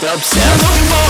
dubstep.